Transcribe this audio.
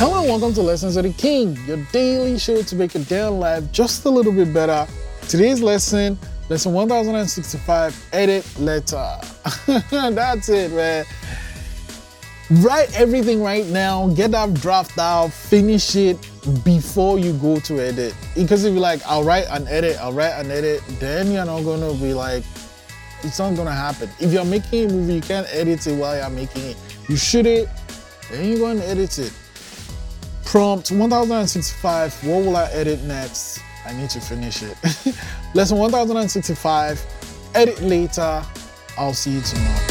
welcome to Lessons With A King, your daily show to make your day life just a little bit better. Today's lesson, lesson 1065, edit later. That's it, man. Write everything right now, get that draft out, finish it before you go to edit. Because if you're like, I'll write an edit, I'll write an edit, then you're not gonna be like, it's not gonna happen. If you're making a movie, you can't edit it while you're making it. You shoot it, then you go and edit it. Prompt 1065, what will I edit next? I need to finish it. Lesson 1065, edit later. I'll see you tomorrow.